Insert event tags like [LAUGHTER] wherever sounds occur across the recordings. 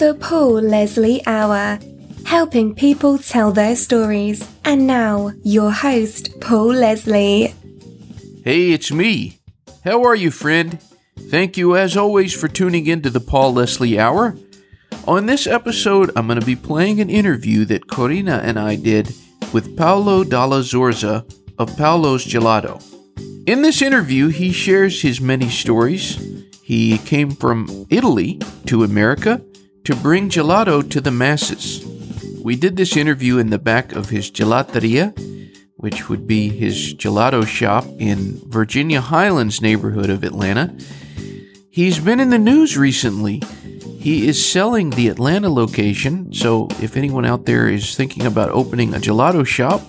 The Paul Leslie Hour, helping people tell their stories. And now, your host, Paul Leslie. Hey, it's me. How are you, friend? Thank you, as always, for tuning in to the Paul Leslie Hour. On this episode, I'm going to be playing an interview that Corina and I did with Paolo Dalla Zorza of Paolo's Gelato. In this interview, he shares his many stories. He came from Italy to America to bring gelato to the masses. We did this interview in the back of his gelateria, which would be his gelato shop in Virginia Highlands neighborhood of Atlanta. He's been in the news recently. He is selling the Atlanta location, so if anyone out there is thinking about opening a gelato shop,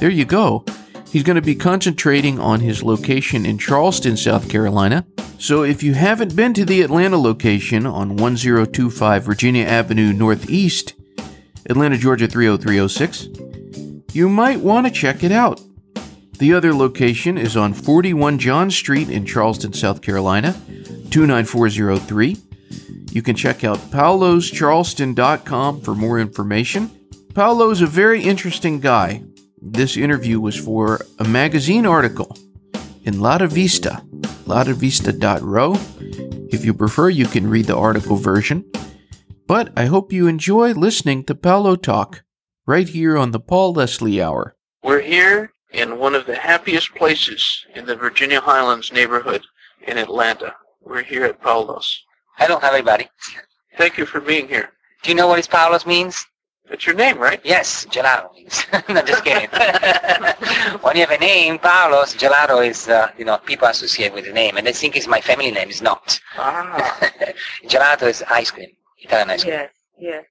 there you go. He's going to be concentrating on his location in Charleston, South Carolina. So if you haven't been to the Atlanta location on 1025 Virginia Avenue Northeast, Atlanta, Georgia 30306, you might want to check it out. The other location is on 41 John Street in Charleston, South Carolina, 29403. You can check out paoloscharleston.com for more information. Paolo's a very interesting guy this interview was for a magazine article in Lata Vista, latavista.ro. If you prefer, you can read the article version. But I hope you enjoy listening to Paolo talk right here on the Paul Leslie Hour. We're here in one of the happiest places in the Virginia Highlands neighborhood in Atlanta. We're here at Paolo's. Hello, everybody. Thank you for being here. Do you know what this Paolo's means? That's your name, right? Yes, gelato means. [LAUGHS] no, just kidding. [LAUGHS] when you have a name, Paolo's, gelato is, uh, you know, people associate with the name, and they think it's my family name. It's not. Ah. [LAUGHS] gelato is ice cream, Italian ice cream. Yes, yes.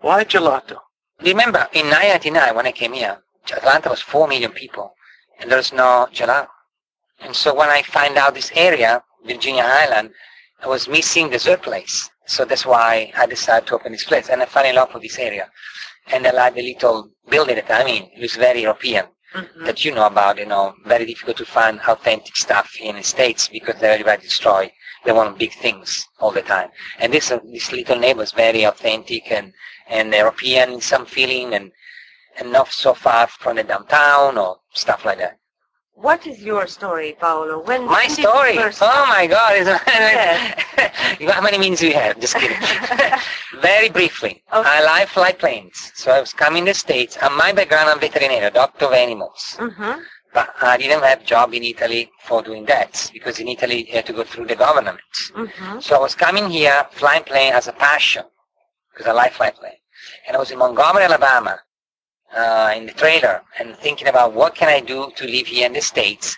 Why gelato? Remember, in 1999, when I came here, Atlanta was 4 million people, and there was no gelato. And so when I find out this area, Virginia Highland, I was missing dessert place. So that's why I decided to open this place. And I fell in love with this area. And I like the little building that I mean. It was very European. Mm-hmm. That you know about, you know, very difficult to find authentic stuff in the States because they're everybody destroy. They want big things all the time. And this, uh, this little neighbor is very authentic and, and European in some feeling and, and not so far from the downtown or stuff like that. What is your story, Paolo? When My when did you story? Oh my God! Yes. [LAUGHS] How many minutes we have? Just kidding. [LAUGHS] Very briefly, Okay. I like fly planes. So I was coming to the States, and my background, I'm veterinarian, doctor of animals. Mhm. But I didn't have job in Italy for doing that, because in Italy you had to go through the government. Mhm. So I was coming here, flying plane as a passion, because I like flying plane. And I was in Montgomery, Alabama, uh, in the trailer, and thinking about what can I do to live here in the States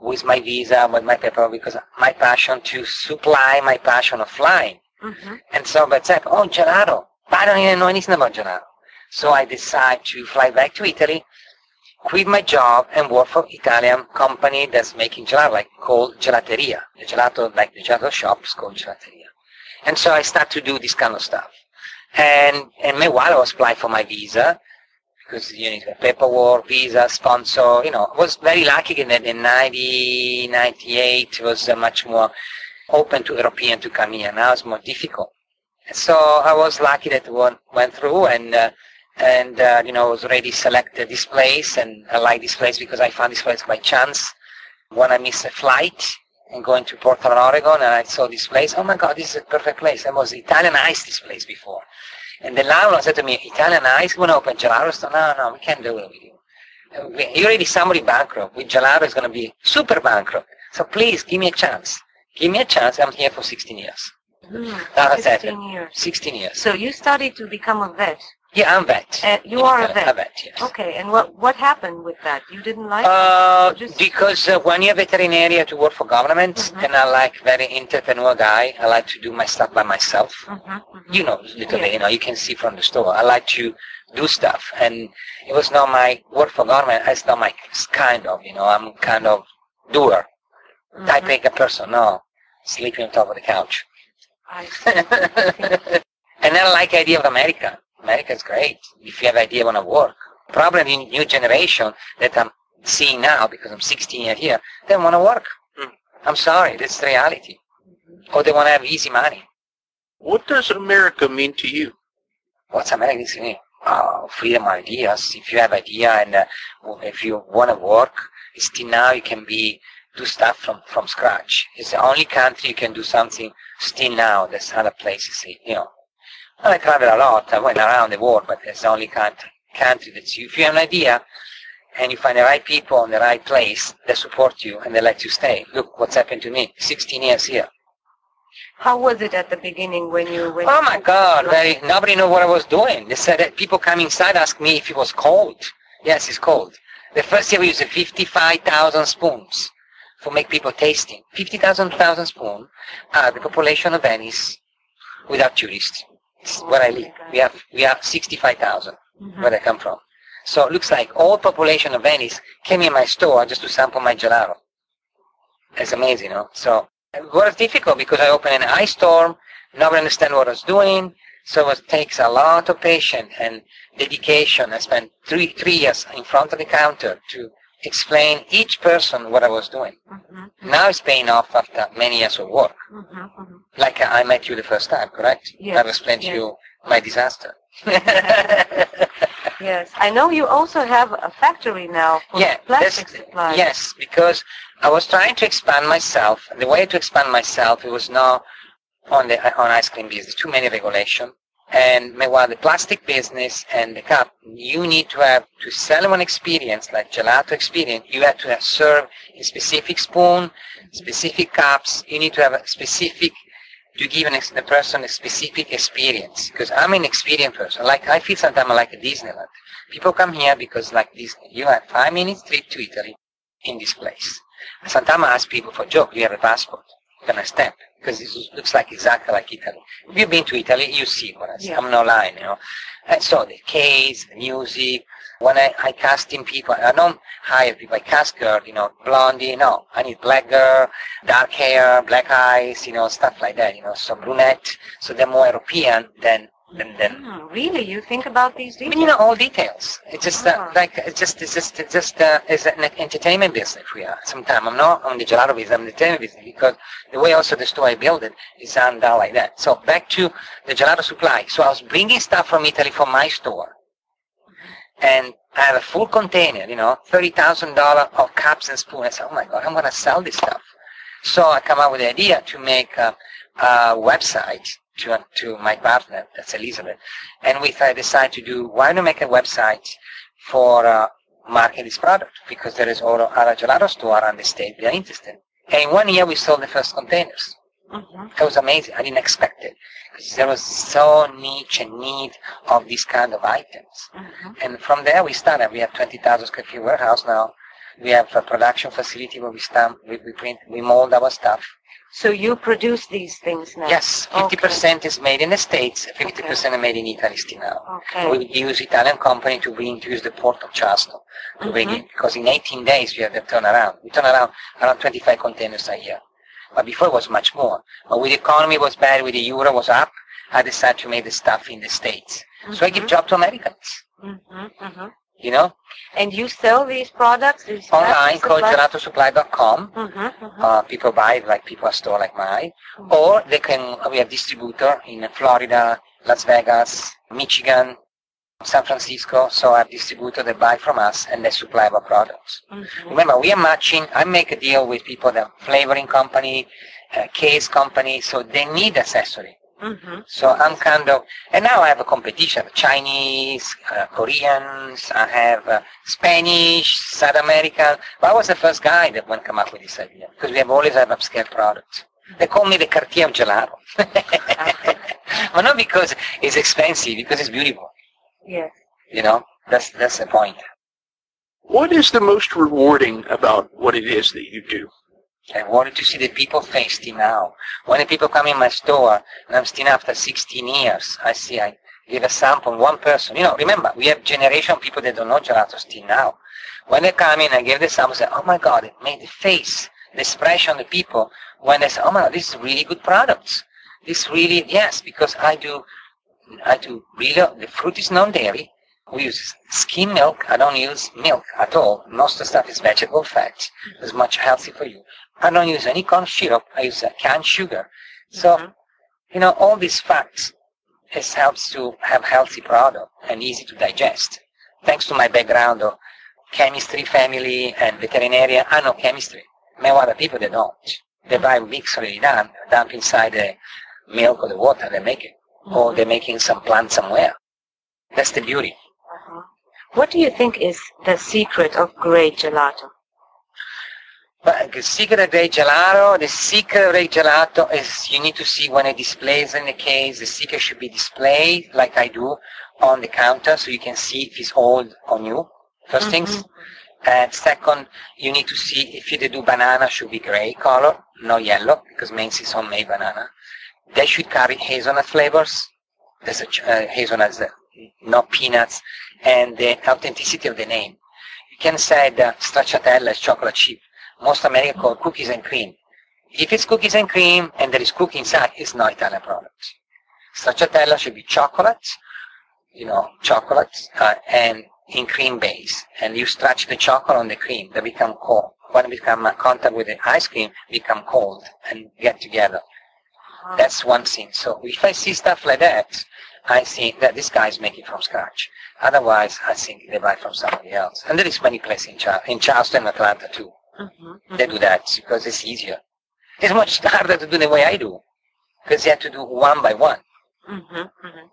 with my visa, with my paper, because my passion to supply my passion of flying. Mhm. And so, but it's like, oh, gelato. But I don't even know anything about gelato. So I decide to fly back to Italy, quit my job, and work for Italian company that's making gelato, like called Gelateria. The gelato, like the gelato shop, is called Gelateria. And so I start to do this kind of stuff. And, and meanwhile, I was applying for my visa, because you need a paperwork, visa, sponsor, you know, I was very lucky in that in 90, 98 was much more open to European to come here. Now it's more difficult. So I was lucky that one went through and, uh, and, uh, you know, was already selected this place and I like this place because I found this place by chance when I missed a flight and going to Portland, Oregon and I saw this place. Oh my God, this is a perfect place. I was Italianized this place before. And the landlord said to me, Italian ice, you want to open gelato store? No, no, we can't do it with you. You're already somebody bankrupt. With gelato, it's going to be super bankrupt. So please, give me a chance. Give me a chance. I'm here for 16 years. Mm. That's it. 16 years. 16 years. So you studied to become a vet. Yeah, I'm vet. Uh, you are a vet. A vet, yes. Okay, and what what happened with that? You didn't like Uh, it? Just- because uh, when you're veterinarian to work for government, Mhm. and I like very entrepreneur guy, I like to do my stuff by myself. Mhm, mhm. you know, little Yeah. you know, you can see from the store. I like to do stuff, and it was not my work for government. It's not my kind of, you know, I'm kind of doer, Mhm. type A person. No, sleeping on top of the couch. I see. [LAUGHS] and then I like the idea of America. America is great if you have idea want to work. Problem in new generation that I'm seeing now because I'm 16 years here, they want to work. Mm. I'm sorry, that's the reality. Or they want to have easy money. What does America mean to you? What's America to me? Oh, freedom of ideas. If you have idea and uh, if you want to work, still now you can be do stuff from, from scratch. It's the only country you can do something still now. There's other places, you know. Well, I travel a lot. I went around the world, but it's the only country, country that's you. If you have an idea and you find the right people in the right place, they support you and they let you stay. Look what's happened to me. 16 years here. How was it at the beginning when you went? Oh my God! Very, nobody knew what I was doing. They said that people come inside ask me if it was cold. Yes, it's cold. The first year we used 55,000 spoons for make people tasting. 50,000 thousand spoon are the population of Venice without tourists. Where I live. We have we have 65,000 Mhm. where I come from. So it looks like all population of Venice came in my store just to sample my gelato. It's amazing, you know. So it was difficult because I opened an ice storm. Nobody understand what I was doing. So it takes a lot of patience and dedication. I spent three three years in front of the counter to explain each person what I was doing. Mhm. Now it's paying off after many years of work. Mhm. Like uh, I met you the first time, correct? Yes, I've explained yes. to you my disaster. [LAUGHS] Yes, I know you also have a factory now for yeah, plastic supplies. yes, because I was trying to expand myself. The way to expand myself, it was not on the on ice cream business. Too many regulation. And meanwhile, the plastic business and the cup, you need to have to sell one experience like gelato experience. You have to have serve a specific spoon, specific cups. You need to have a specific to give an ex- the person a specific experience. Because I'm an experienced person. Like I feel sometimes like a Disneyland. People come here because like Disney. You have five minutes trip to Italy in this place. Sometimes I ask people for a joke, you have a passport. Can I stamp? Because it looks like exactly like Italy. If you've been to Italy, you see what I say. Yeah. I'm not lying, you know. And so the case, the music, when I, I cast in people, I don't hire people, I cast girl, you know, blondie, no. I need black girl, dark hair, black eyes, you know, stuff like that, you know, so brunette, so they're more European than, than, than Hmm, really, you think about these I details? mean, you know, all details. It's just uh, Ah. like it's just it's just it's just uh, it's an entertainment business we are. Sometimes I'm not on the gelato business, I'm the entertainment business because the way also the store I build it is down like that. So back to the gelato supply. So I was bringing stuff from Italy for my store, and I have a full container, you know, thirty thousand dollar of cups and spoons. I said, oh my god, I'm gonna sell this stuff. So I come up with the idea to make a, a website to to my partner, that's Elizabeth, and we th- decide to do why not make a website for uh, market this product because there is other other gelato store around the state they are interested. And in one year we sold the first containers. Mhm. It was amazing. I didn't expect it because there was so niche and need of these kind of items. Mhm. And from there we started. We have 20,000 square feet warehouse now. We have a production facility where we stamp, we, we print, we mold our stuff. So you produce these things now? Yes, 50% is made in the States, 50% are made in Italy still now. Okay. We use Italian company to use the port of Charleston to bring Mhm. it because in 18 days we have the turnaround. We turn around around 25 containers a year. But before it was much more. But with the economy was bad, with the euro was up, I decided to make the stuff in the States. So I give Mhm. job to Americans, Mhm, mhm. You know, And you sell these products? These online called. Mhm, mhm. Uh, people buy it like people a store like mine. Or they can, we have distributor in Florida, Las Vegas, Michigan, San Francisco. So I have distributor that buy from us and they supply our products. Mhm. Remember, we are matching. I make a deal with people that flavoring company, uh, case company, so they need accessory. Mhm. So I'm kind of, and now I have a competition: Chinese, uh, Koreans. I have uh, Spanish, South American. But I was the first guy that went come up with this idea because we have always have upscale products. They call me the Cartier of gelato, [LAUGHS] but not because it's expensive, because it's beautiful. Yes. You know, that's that's the point. What is the most rewarding about what it is that you do? I wanted to see the people face still now. When the people come in my store, and I'm still after 16 years, I see I give a sample, one person. You know, remember, we have generation people that don't know gelato still now. When they come in, I give the sample, say, oh my God, it made the face, the expression of the people, when they say, oh my God, this is really good products. This really, yes, because I do, I do really, the fruit is non-dairy. We use skim milk. I don't use milk at all. Most of the stuff is vegetable fat. It's much healthy for you. I don't use any corn syrup. I use uh, canned sugar. So Mhm. You know, all these facts has helps to have healthy product and easy to digest. Thanks to my background of chemistry family and veterinarian, I know chemistry. Many other people they don't. They buy mix already done, dump inside the milk or the water, they make it. Or they're making some plant somewhere. That's the beauty. What do you think is the secret of great gelato? But the secret of great gelato, the secret of great gelato is you need to see when it displays in the case, the secret should be displayed like I do on the counter so you can see if it's old or new. 1st things. And second, you need to see if you do banana should be gray color, not yellow, because Mainz is homemade banana. They should carry hazelnut flavors. There's a ch- uh, hazelnuts, uh, not peanuts, and the authenticity of the name. You can say that stracciatella is chocolate chip. Most American call cookies and cream. If it's cookies and cream and there is cookie inside, it's not Italian product. Stracciatella should be chocolate, you know, chocolate, uh, and in cream base. And you stretch the chocolate on the cream, they become cold. When it become uh, contact with the ice cream, become cold and get together. That's one thing. So if I see stuff like that, I think that this guy is making from scratch. Otherwise, I think they buy from somebody else. And there is many places in, Char- in Charleston Atlanta too. Mm-hmm. They do that because it's easier. It's much [LAUGHS] harder to do the way I do because you have to do one by one. Mm-hmm. Mm-hmm.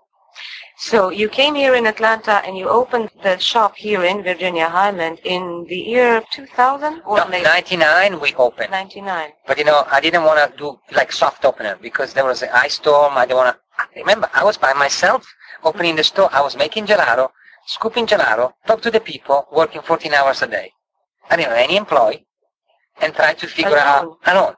So you came here in Atlanta and you opened the shop here in Virginia Highland in the year 2000 or No, 99 we opened. 99. But you know, I didn't want to do like soft opener because there was an ice storm. I didn't want to. Remember, I was by myself opening the store. I was making gelato, scooping gelato, talk to the people, working 14 hours a day. I didn't have any employee, and try to figure out Alone. alone.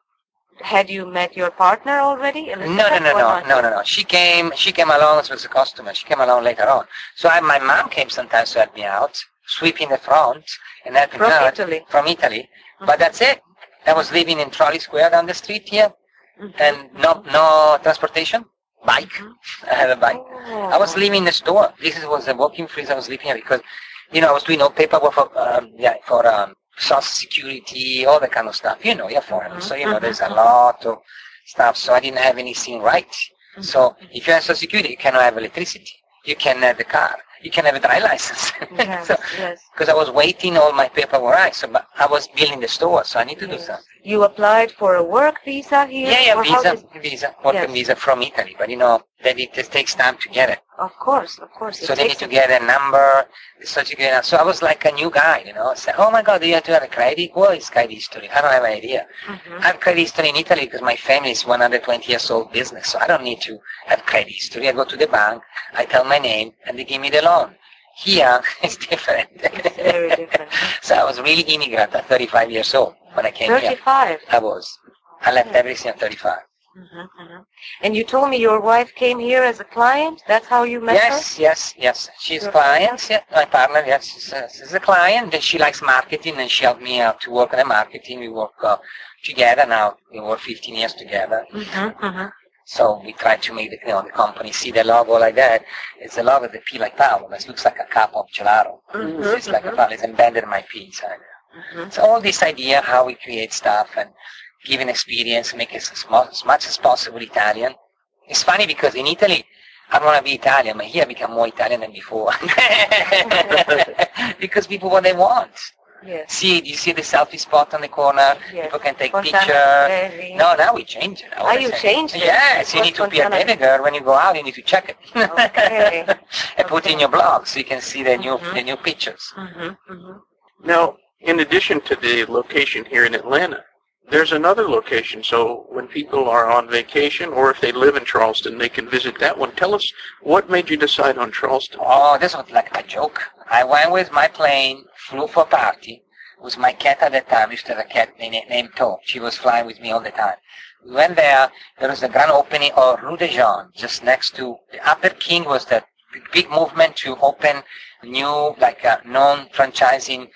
Had you met your partner already? No, no, no, no, no, no, no. She came. She came along as a customer. She came along later on. So I, my mom came sometimes to help me out, sweeping the front and helping From out Italy. from Italy. But that's it. I was living in Trolley Square down the street here, Mhm. and no, no transportation. [LAUGHS] Bike. I had a bike. Oh. I was living in the store. This was a working freeze I was living here because, you know, I was doing all paperwork for, um, yeah, for um, social security, all that kind of stuff. You know, you're foreign, so you know, there's a lot of stuff. So I didn't have anything right. So if you have social security, you cannot have electricity. You can have the car. You can have a dry license. Yes, [LAUGHS] so, yes. because I was waiting all my paperwork right. So, but I was building the store, so I need to do Yes. something. You applied for a work visa here? Yeah, yeah, visa, visa, working Yes. visa from Italy. But you know, that it just takes time to get it. Of course, of course. So they need to get a number, certificate. So I was like a new guy, you know. I said, oh my God, do you have to have a credit? What is credit history? I don't have an idea. Mhm. I have credit history in Italy because my family is 120 years old business. So I don't need to have credit history. I go to the bank, I tell my name, and they give me the loan. Here, [LAUGHS] it's different. It's very different. [LAUGHS] so I was really immigrant at 35 years old when I came here. 35. I was. I left everything at 35. Mhm, mhm. And you told me your wife came here as a client? That's how you met her? Yes, yes, yes. She's a client. Yeah, my partner. Yes, she's a, she's a client. And she likes marketing, and she helped me out to work on the marketing. We work uh, together now. We work 15 years together. Mm-hmm, mm-hmm. So we try to make the, you know, the company see the logo like that. It's a logo that P like Paolo. It looks like a cup of gelato. It's like a. Paolo. It's embedded in my P inside. So all this idea how we create stuff and give an experience, make it as, mo- as much as possible Italian. It's funny because in Italy, I want to be Italian, but here I become more Italian than before. [LAUGHS] because people what they want. Yes. See, you see the selfie spot on the corner. Yes. People can take Fontana picture. Trevi. No, now we change it. I Ah, you say- changed it? Yes, you need to be a Fontana? baby girl when you go out. You need to check it. Okay. [LAUGHS] and put in your blog so you can see the new Mhm. the new pictures. Mm-hmm, mm-hmm. Now, in addition to the location here in Atlanta, there's another location. So when people are on vacation or if they live in Charleston, they can visit that one. Tell us what made you decide on Charleston? Oh, this was like a joke. I went with my plane, flew for party, with my cat at the time, used to have a cat named, Tom. She was flying with me all the time. We went there, there was the grand opening of Rue de Jean, just next to, the Upper King was that big- movement to open new, like uh, a non-franchising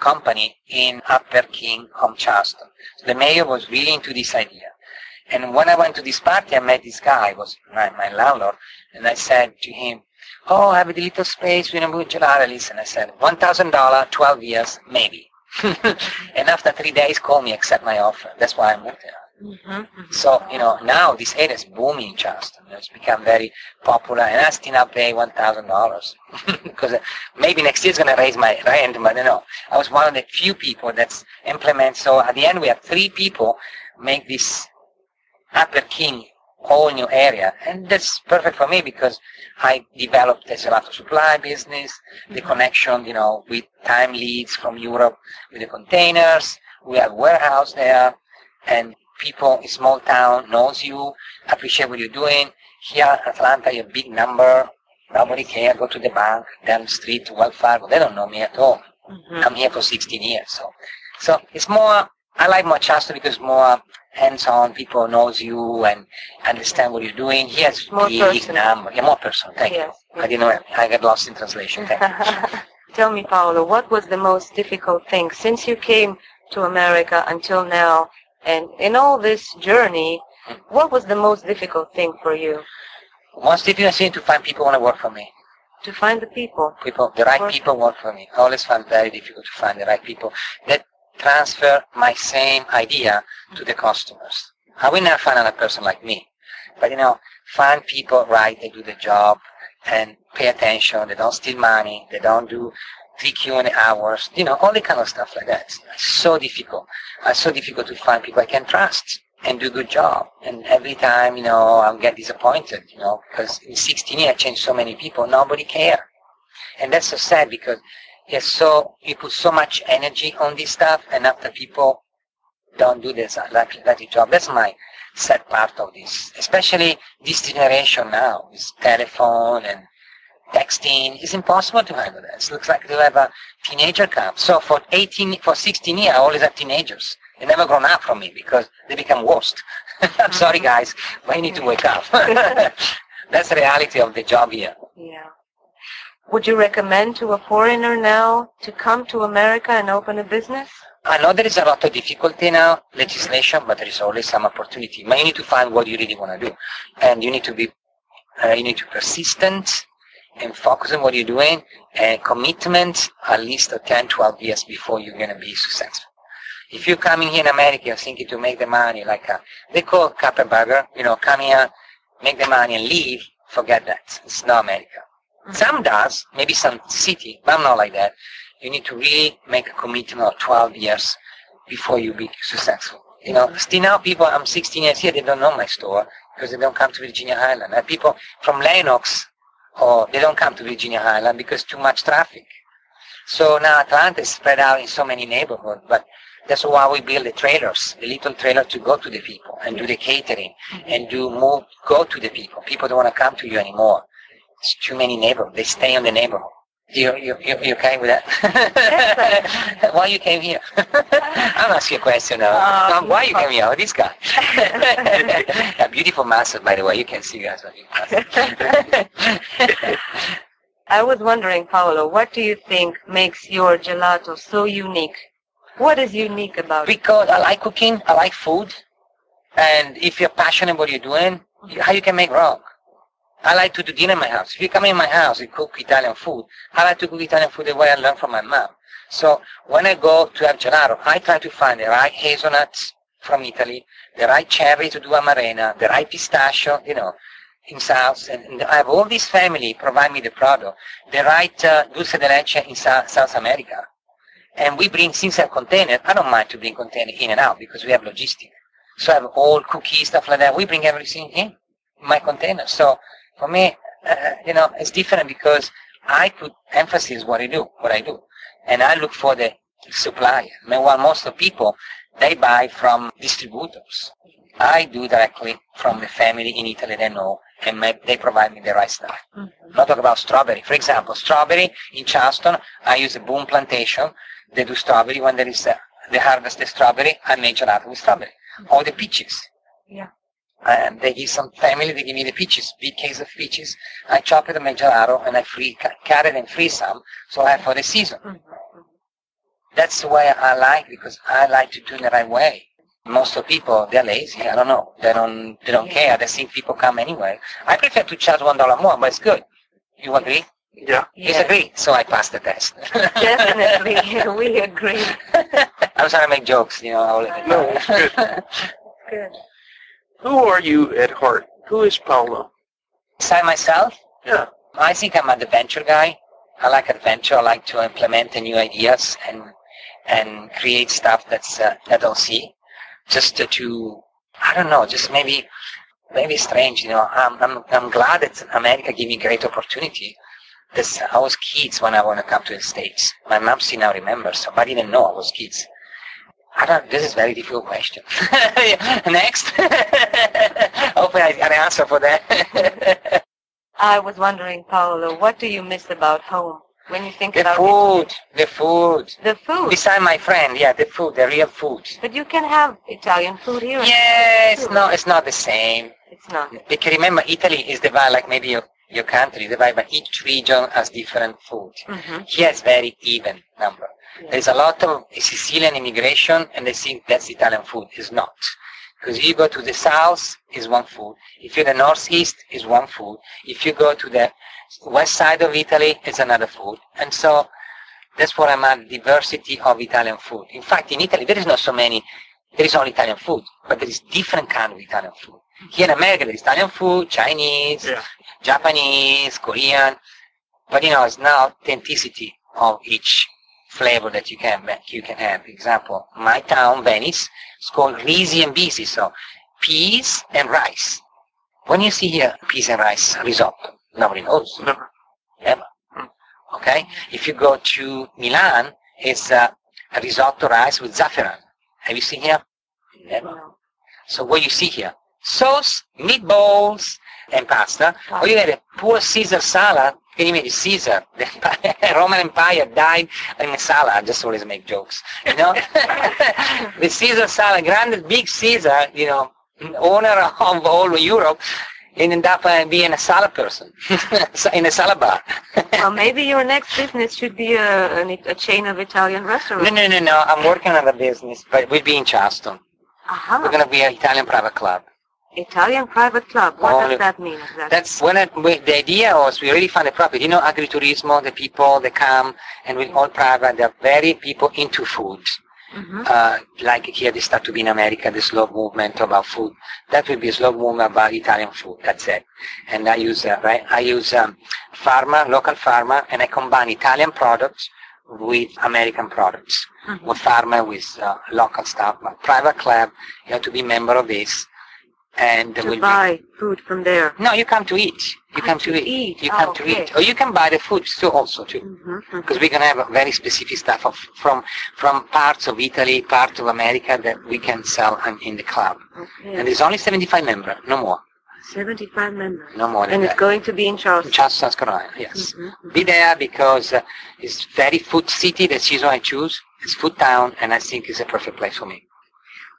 company in Upper King on Charleston. The mayor was really into this idea. And when I went to this party, I met this guy, was my, my landlord, and I said to him, oh, I have a little space, we don't gelato. Listen, I said, $1,000, 12 years, maybe. [LAUGHS] and after three days, call me, accept my offer. That's why I moved here. Mm-hmm. So, you know, now this area is booming in Charleston. It's become very popular, and I still now pay $1,000 because [LAUGHS] maybe next year's going to raise my rent, but you know, I was one of the few people that's implement. So at the end, we have three people make this Upper King whole new area, and that's perfect for me because I developed a gelato supply business, the connection, you know, with time leads from Europe with the containers. We have warehouse there, and people in small town knows you, appreciate what you're doing. Here in Atlanta, you're a big number. Nobody care. Go to the bank down the street to Wells Fargo. They don't know me at all. Mm-hmm. I'm here for 16 years. So, so it's more, I like more Charleston because more hands-on. People knows you and understand what you're doing. He has More big personal. number. Yeah, more personal. Thank Yes. you. I didn't know. I got lost in translation. Thank you. [LAUGHS] Tell me, Paolo, what was the most difficult thing since you came to America until now, and in all this journey, what was the most difficult thing for you Most difficult thing to find people want to work for me. to find the people? People, the right people work for me. I always find very difficult to find the right people that transfer my same idea to the customers. I will never find another person like me. But you know, find people right, they do the job and pay attention, they don't steal money, they don't do and hours, you know, all the kind of stuff like that. It's so difficult. It's so difficult to find people I can trust and do a good job. And every time, you know, I'll get disappointed, you know, because in 16 years I changed so many people, nobody care. And that's so sad because it's so, you put so much energy on this stuff and after people don't do this uh, like, like the job. That's my sad part of this. Especially this generation now, this telephone and texting. It's impossible to handle that. It looks like they have a teenager camp. So for 18, for 16 years, I always have teenagers. They never grown up from me because they become worst. [LAUGHS] I'm sorry guys, but you need to wake up. [LAUGHS] That's the reality of the job here. Yeah. Would you recommend to a foreigner now to come to America and open a business? I know there is a lot of difficulty now, legislation, but there is always some opportunity. But you need to find what you really want to do. And you need to be, uh, you need to be persistent and focus on what you're doing and commitment at least of 10, 12 years before you're going to be successful. If you're coming here in America and thinking to make the money like a, they call it cup and burger, you know, come here, make the money and leave, forget that. It's not America. Mm-hmm. Some does, maybe some city, but I'm not like that. You need to really make a commitment of 12 years before you be successful. You know, mm-hmm. still now people, I'm 16 years here, they don't know my store because they don't come to Virginia Highland. And people from Lenox, or they don't come to Virginia Highland because too much traffic. So now Atlanta is spread out in so many neighborhoods, but that's why we build the trailers, the little trailer to go to the people and do the catering mm-hmm. and do move, go to the people. People don't want to come to you anymore. It's too many neighborhoods. They stay in the neighborhood. You, you, you, you okay with that? [LAUGHS] why you came here? [LAUGHS] I'm asking you a question now. Uh, Um, why you came here? This guy. [LAUGHS] a beautiful master, by the way. You can see guys. I was wondering, Paolo, what do you think makes your gelato so unique? What is unique about it? because I like cooking, I like food, and if you're passionate about what you're doing, how you can make wrong? I like to do dinner in my house. If you come in my house and cook Italian food, I like to cook Italian food the way I learned from my mom. So when I go to have gelato, I try to find the right hazelnuts from Italy, the right cherry to do amarena, the right pistachio, you know, in South, and, I have all this family provide me the product, the right uh, dulce de leche in South, South America. And we bring, since I have container, I don't mind to bring container in and out because we have logistics. So I have all cookies, stuff like that. We bring everything in my container. So for me, uh, uh, you know, it's different because I put emphasis what I do, what I do. And I look for the supplier. Meanwhile, most of people, they buy from distributors. I do directly from the family in Italy they know, and ma- they provide me the right stuff. Mm-hmm. Not talk about strawberry. For example, strawberry in Charleston, I use a boom plantation. They do strawberry when there is a, they harvest the strawberry. I make gelato with strawberry. Mm-hmm. Or the peaches. Yeah. And they give some family, they give me the peaches, big case of peaches. I chop it and make gelato, and I free, cut it and freeze some, so I have for the season. Mm-hmm. That's the way I like because I like to do it the right way. Most of people, they're lazy. I don't know. They don't, they don't care. They think people come anyway. I prefer to charge one dollar more, but it's good. You agree? Yeah. He's Yes. agreed, so I passed the test. Definitely, [LAUGHS] we [LAUGHS] agree. I was trying to make jokes, you know. all of it. No, it's good. [LAUGHS] Good. Who are you at heart? Who is Paolo? Beside myself, Yeah. I think I'm an adventure guy. I like adventure. I like to implement the new ideas and and create stuff that's uh, that I'll see. Just to, to I don't know, just maybe maybe strange. You know, I'm I'm I'm glad that America gave me great opportunity. This I was kids when I want to come to the states. My mom still now remembers, so I didn't know I was kids. I don't. This is a very difficult question. [LAUGHS] Next. [LAUGHS] Hopefully, I got an answer for that. [LAUGHS] I was wondering, Paolo, what do you miss about home when you think the about food, the food. The food. Beside my friend, yeah, the food, the real food. But you can have Italian food here. Yeah, it's not, it's not the same. It's not. Because remember, Italy is divided like maybe your, country, divided by each region has different food. hmm Here it's very even number. There's a lot of Sicilian immigration and they think that's Italian food. It's not. Because if you go to the south, is one food. If you're the northeast, is one food. If you go to the west side of Italy, it's another food. And so that's what I'm at, diversity of Italian food. In fact, in Italy, there is not so many, there is only Italian food, but there is different kind of Italian food. Here in America, there is Italian food, Chinese, Yeah. Japanese, Korean, but you know, it's now authenticity of each flavor that you can ma- you can have. Example, my town, Venice, is called risi and bisi, so peas and rice. When you see here peas and rice risotto, nobody knows. Never. Never. Okay? If you go to Milan, it's uh, a risotto rice with zafferan. Have you seen here? Never. So what you see here, sauce, meatballs, and pasta. Or you had a poor Caesar salad. Can you imagine Caesar? The [LAUGHS] Roman Empire died in a salad. I just always make jokes, you know. [LAUGHS] the Caesar salad, grand big Caesar, you know, owner of all Europe, ended up uh, being a salad person [LAUGHS] in a salad bar. [LAUGHS] Well, maybe your next business should be a, an, a chain of Italian restaurants. no, no, no. No. I'm working on a business, but we'll be in Charleston. We're going to be an Italian private club. Italian private club. What Only- does that mean exactly? That's when it, we, the idea was we really found a property. You know, agriturismo, the people, they come and we all private, they're very people into food. Mhm. Uh, like here they start to be in America, the slow movement about food. That will be a slow movement about Italian food. That's it. And I use, uh, right, I use um, farmer, local farmer, and I combine Italian products with American products. Mhm. With farmer, with uh, local stuff. But private club, you have to be member of this. And to will be buy food from there. no, you come to eat. You come to to, eat. eat. You Ah, come to okay. eat. Or you can buy the food too also too. Mm-hmm. Because we're gonna have very specific stuff of, from from parts of Italy, part of America that we can sell in, in the club. Okay. And there's only 75 members, no more, 75 members. no more And it's that. going to be in Charleston. Charleston, South Carolina, yes. Mhm. Be there because uh, it's very food city. The season I choose. It's food town, and I think it's a perfect place for me.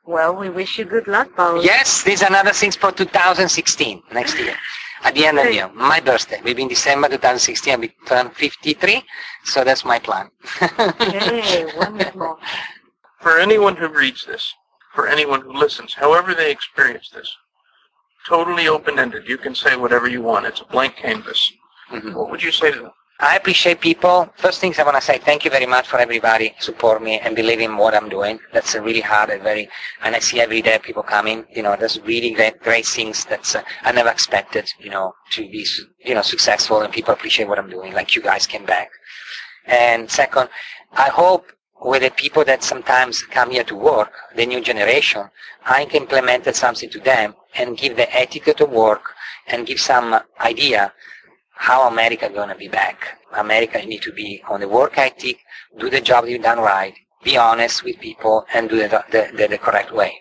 Well, we wish you good luck, Paolo. Yes, there's another thing for 2016 next year. At the end of the year, my birthday, maybe in December 2016, I'll be turn 53, so that's my plan. Okay, [LAUGHS] wonderful. For anyone who reads this, for anyone who listens, however they experience this, totally open-ended. You can say whatever you want. It's a blank canvas. Mhm. What would you say to them? I appreciate people. First things I want to say thank you very much for everybody support me and believe in what I'm doing. That's really hard and very, and I see every day people coming. You know, there's really great, great things that uh, I never expected. You know, to be, you know, successful and people appreciate what I'm doing. Like you guys came back. And second, I hope with the people that sometimes come here to work, the new generation, I can implemented something to them and give the etiquette of work and give some idea how America gonna be back. America need to be on the work ethic, do the job you've done right, be honest with people, and do it the, the, the correct way.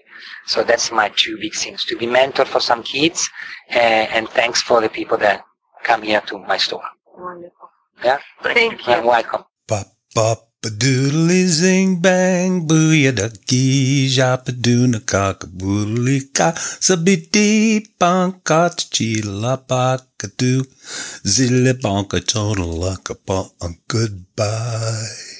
So that's my two big things: to be mentor for some kids, and, and thanks for the people that come here to my store. Wonderful. Yeah, Thank You're you. welcome. Bop bop a doodly zing bang booyah ducky jop a doona cock boodly ka sabiti bonka chila baka do zilla bonka total luck upon goodbye.